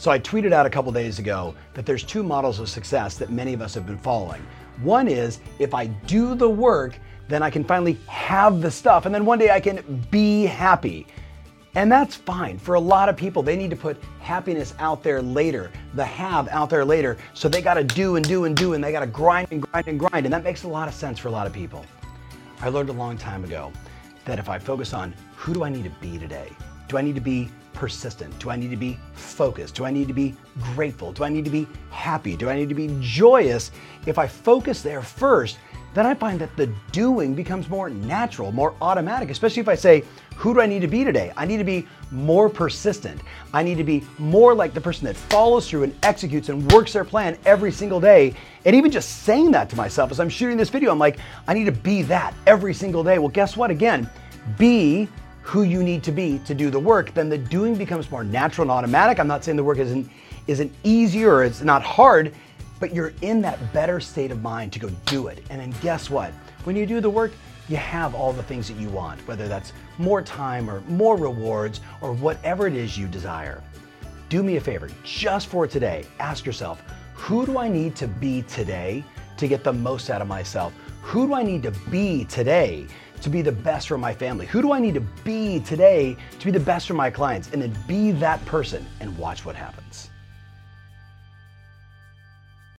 So I tweeted out a couple days ago that there's two models of success that many of us have been following. One is if I do the work, then I can finally have the stuff, and then one day I can be happy. And that's fine. For a lot of people, they need to put happiness out there later, the have out there later. So they got to do and do and do, and they got to grind and grind and grind. And that makes a lot of sense for a lot of people. I learned a long time ago that if I focus on who do I need to be today, do I need to be persistent? Do I need to be focused? Do I need to be grateful? Do I need to be happy? Do I need to be joyous? If I focus there first, then I find that the doing becomes more natural, more automatic, especially if I say, who do I need to be today? I need to be more persistent. I need to be more like the person that follows through and executes and works their plan every single day. And even just saying that to myself as I'm shooting this video, I'm like, I need to be that every single day. Well, guess what? Again, be who you need to be to do the work, then the doing becomes more natural and automatic. I'm not saying the work isn't isn't easier or it's not hard, but you're in that better state of mind to go do it. And then guess what? When you do the work, you have all the things that you want, whether that's more time or more rewards or whatever it is you desire. Do me a favor, just for today, ask yourself, who do I need to be today to get the most out of myself? Who do I need to be today to be the best for my family? Who do I need to be today to be the best for my clients? And then be that person and watch what happens.